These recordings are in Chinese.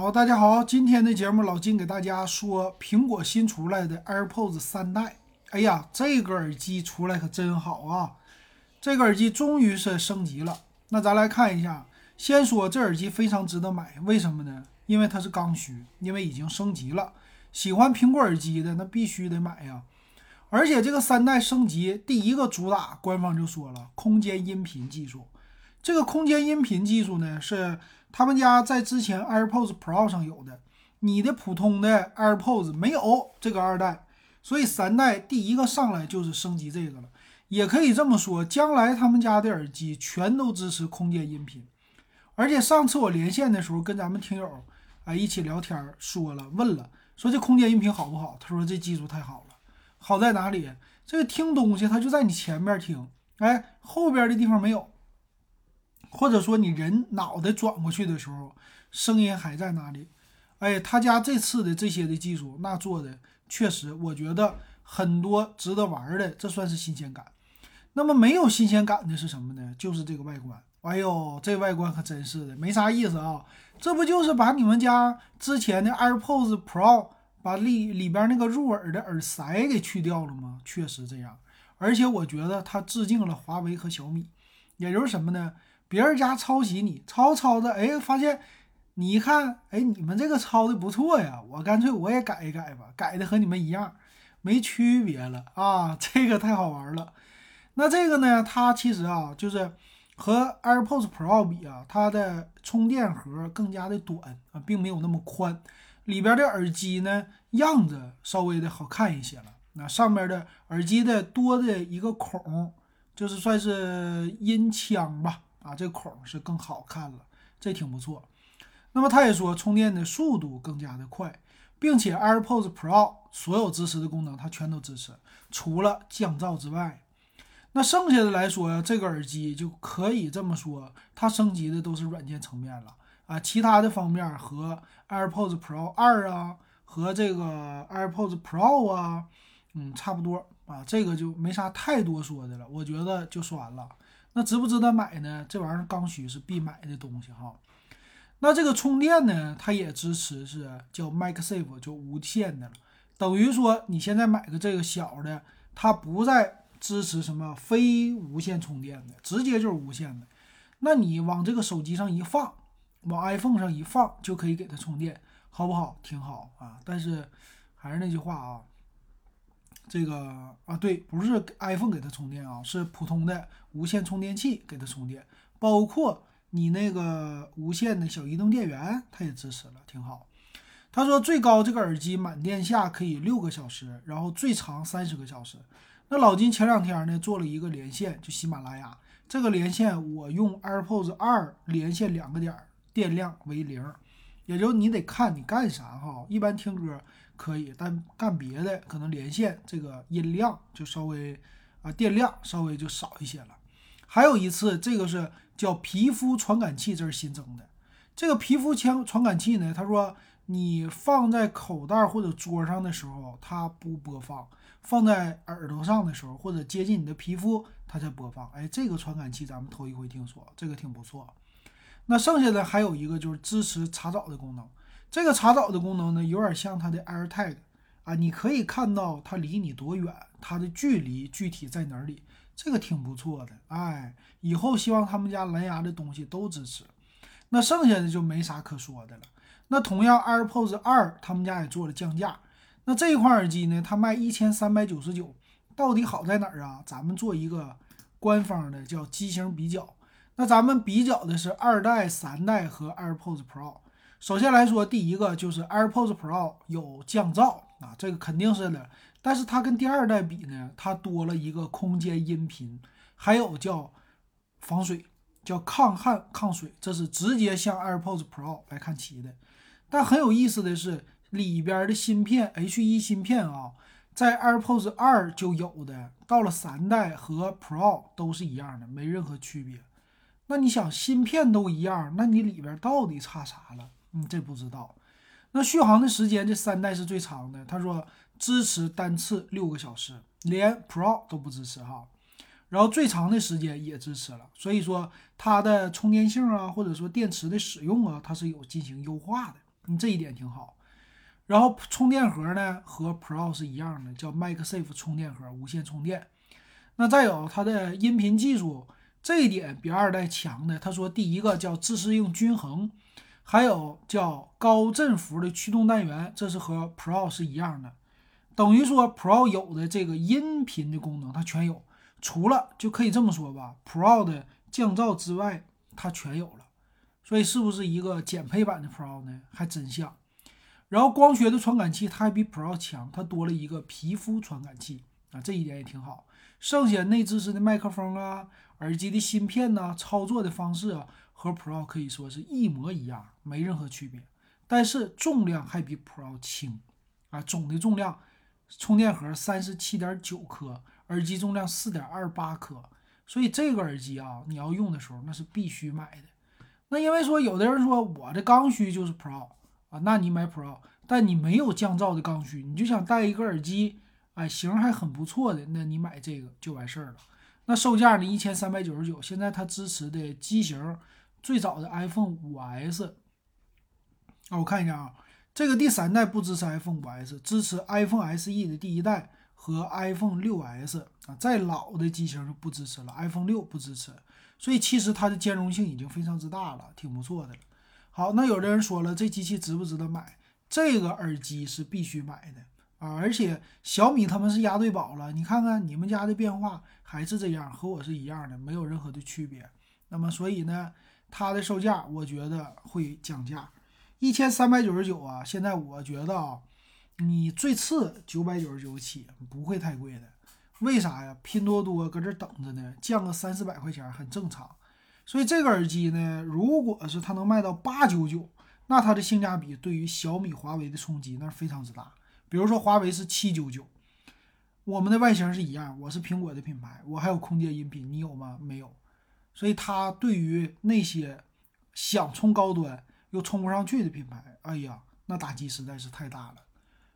好，大家好，今天的节目老金给大家说苹果新出来的 AirPods 三代。哎呀，这个耳机出来可真好啊！这个耳机终于是升级了。那咱来看一下，先说这耳机非常值得买，为什么呢？因为它是刚需，因为已经升级了。喜欢苹果耳机的那必须得买呀。而且这个三代升级，第一个主打官方就说了，空间音频技术。这个空间音频技术呢是。他们家在之前 AirPods Pro 上有的，你的普通的 AirPods 没有这个二代，所以三代第一个上来就是升级这个了。也可以这么说，将来他们家的耳机全都支持空间音频。而且上次我连线的时候跟咱们听友啊一起聊天，说了问了，说这空间音频好不好？他说这技术太好了，好在哪里？这个听东西它就在你前面听，哎，后边的地方没有。或者说你人脑袋转过去的时候，声音还在哪里？哎，他家这次的这些的技术，那做的确实，我觉得很多值得玩的，这算是新鲜感。那么没有新鲜感的是什么呢？就是这个外观。哎呦，这外观可真是的，没啥意思啊！这不就是把你们家之前的 AirPods Pro 把里里边那个入耳的耳塞给去掉了吗？确实这样。而且我觉得它致敬了华为和小米，也就是什么呢？别人家抄袭你抄抄的，哎，发现你一看，哎，你们这个抄的不错呀，我干脆我也改一改吧，改的和你们一样，没区别了啊，这个太好玩了。那这个呢，它其实啊，就是和 AirPods Pro 比啊，它的充电盒更加的短啊，并没有那么宽，里边的耳机呢样子稍微的好看一些了。那上面的耳机的多的一个孔，就是算是音腔吧。啊，这孔是更好看了，这挺不错。那么他也说充电的速度更加的快，并且 AirPods Pro 所有支持的功能它全都支持，除了降噪之外。那剩下的来说，这个耳机就可以这么说，它升级的都是软件层面了啊，其他的方面和 AirPods Pro 二啊，和这个 AirPods Pro 啊，嗯，差不多啊，这个就没啥太多说的了，我觉得就说完了。那值不值得买呢？这玩意儿刚需是必买的东西哈。那这个充电呢，它也支持是叫 MagSafe，就无线的了。等于说你现在买个这个小的，它不再支持什么非无线充电的，直接就是无线的。那你往这个手机上一放，往 iPhone 上一放，就可以给它充电，好不好？挺好啊。但是还是那句话啊。这个啊，对，不是 iPhone 给它充电啊，是普通的无线充电器给它充电，包括你那个无线的小移动电源，它也支持了，挺好。他说最高这个耳机满电下可以六个小时，然后最长三十个小时。那老金前两天呢做了一个连线，就喜马拉雅这个连线，我用 AirPods 二连线两个点，电量为零，也就你得看你干啥哈，一般听歌。可以，但干别的可能连线这个音量就稍微啊电量稍微就少一些了。还有一次，这个是叫皮肤传感器，这是新增的。这个皮肤枪传感器呢，他说你放在口袋或者桌上的时候它不播放，放在耳朵上的时候或者接近你的皮肤它才播放。哎，这个传感器咱们头一回听说，这个挺不错。那剩下的还有一个就是支持查找的功能。这个查找的功能呢，有点像它的 AirTag 啊，你可以看到它离你多远，它的距离具体在哪里，这个挺不错的。哎，以后希望他们家蓝牙的东西都支持。那剩下的就没啥可说的了。那同样 AirPods 二他们家也做了降价。那这一款耳机呢，它卖一千三百九十九，到底好在哪儿啊？咱们做一个官方的叫机型比较。那咱们比较的是二代、三代和 AirPods Pro。首先来说，第一个就是 AirPods Pro 有降噪啊，这个肯定是的。但是它跟第二代比呢，它多了一个空间音频，还有叫防水，叫抗汗抗水，这是直接向 AirPods Pro 来看齐的。但很有意思的是，里边的芯片 H1 芯片啊，在 AirPods 二就有的，到了三代和 Pro 都是一样的，没任何区别。那你想，芯片都一样，那你里边到底差啥了？嗯，这不知道。那续航的时间，这三代是最长的。他说支持单次六个小时，连 Pro 都不支持哈。然后最长的时间也支持了，所以说它的充电性啊，或者说电池的使用啊，它是有进行优化的。你这一点挺好。然后充电盒呢和 Pro 是一样的，叫 MagSafe 充电盒，无线充电。那再有它的音频技术，这一点比二代强的。他说第一个叫自适应均衡，还有叫高振幅的驱动单元，这是和 Pro 是一样的。等于说 Pro 有的这个音频的功能它全有，除了就可以这么说吧，Pro 的降噪之外它全有了。所以是不是一个减配版的 Pro 呢？还真像。然后光学的传感器它还比 Pro 强，它多了一个皮肤传感器啊，这一点也挺好。剩下内置式的麦克风啊、耳机的芯片呐、操作的方式啊，和 Pro 可以说是一模一样，没任何区别。但是重量还比 Pro 轻啊，总的重量，充电盒三十七点九克，耳机重量四点二八克，所以这个耳机啊，你要用的时候那是必须买的。那因为说有的人说我的刚需就是 Pro。啊，那你买 Pro，但你没有降噪的刚需，你就想戴一个耳机，哎，型还很不错的，那你买这个就完事儿了。那售价呢，一千三百九十九。现在它支持的机型，最早的 iPhone 5S，啊，我看一下啊，这个第三代不支持 iPhone 5S，支持 iPhone SE 的第一代和 iPhone 6S 啊，再老的机型就不支持了，iPhone 六不支持。所以其实它的兼容性已经非常之大了，挺不错的了。好，那有的人说了，这机器值不值得买？这个耳机是必须买的啊！而且小米他们是押对宝了，你看看你们家的变化还是这样，和我是一样的，没有任何的区别。那么所以呢，它的售价我觉得会降价，一千三百九十九啊！现在我觉得啊，你最次九百九十九起，不会太贵的。为啥呀？拼多多搁这等着呢，降个三四百块钱很正常。所以这个耳机呢，如果是它能卖到八九九，那它的性价比对于小米、华为的冲击那是非常之大。比如说华为是七九九，我们的外形是一样，我是苹果的品牌，我还有空间音频，你有吗？没有。所以它对于那些想冲高端又冲不上去的品牌，哎呀，那打击实在是太大了。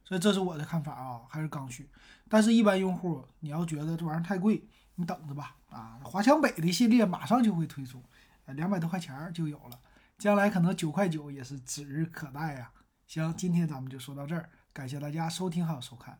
所以这是我的看法啊，还是刚需。但是，一般用户你要觉得这玩意儿太贵。你等着吧，啊，华强北的系列马上就会推出，两百多块钱就有了，将来可能九块九也是指日可待呀。行，今天咱们就说到这儿，感谢大家收听还有收看。